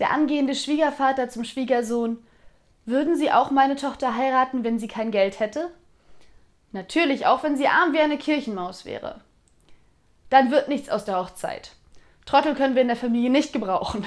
Der angehende Schwiegervater zum Schwiegersohn. Würden Sie auch meine Tochter heiraten, wenn sie kein Geld hätte? Natürlich, auch wenn sie arm wie eine Kirchenmaus wäre. Dann wird nichts aus der Hochzeit. Trottel können wir in der Familie nicht gebrauchen.